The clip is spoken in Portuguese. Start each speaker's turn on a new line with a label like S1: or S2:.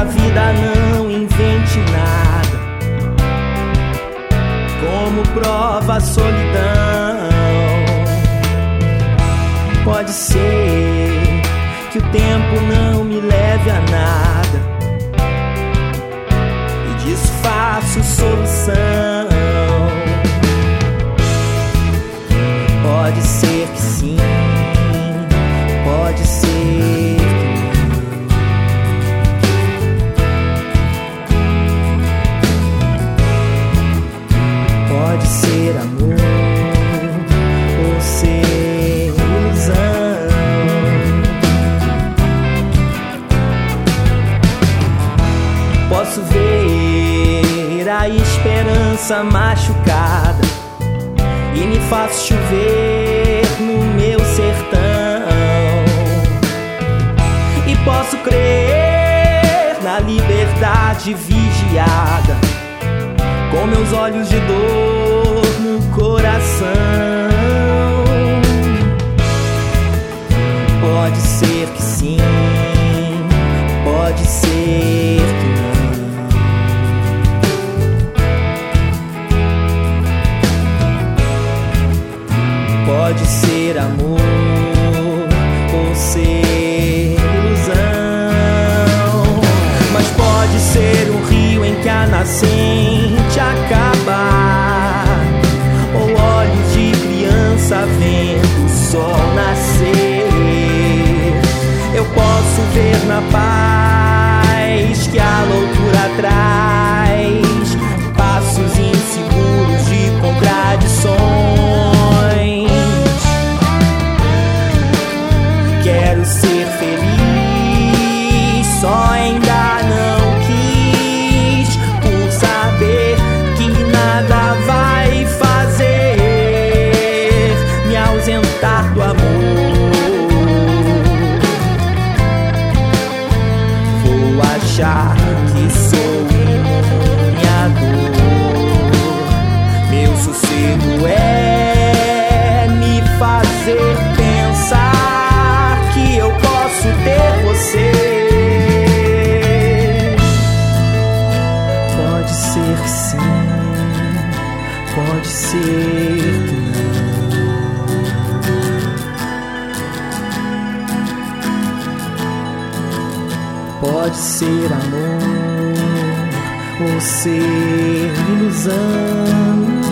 S1: a vida não invente nada. Como prova a solidão. Pode ser que o tempo não me leve a nada Posso ver a esperança machucada e me faço chover no meu sertão. E posso crer na liberdade vigiada, com meus olhos de dor no coração. Pode ser que sim, Pode ser amor ou ser ilusão, mas pode ser um rio em que a nascente acaba, ou olhos de criança vendo o sol nascer. Eu posso ver na paz que a loucura traz Que sou à dor. Meu sossego é me fazer pensar que eu posso ter você. Pode ser que sim, pode ser que não. Pode ser amor ou ser ilusão.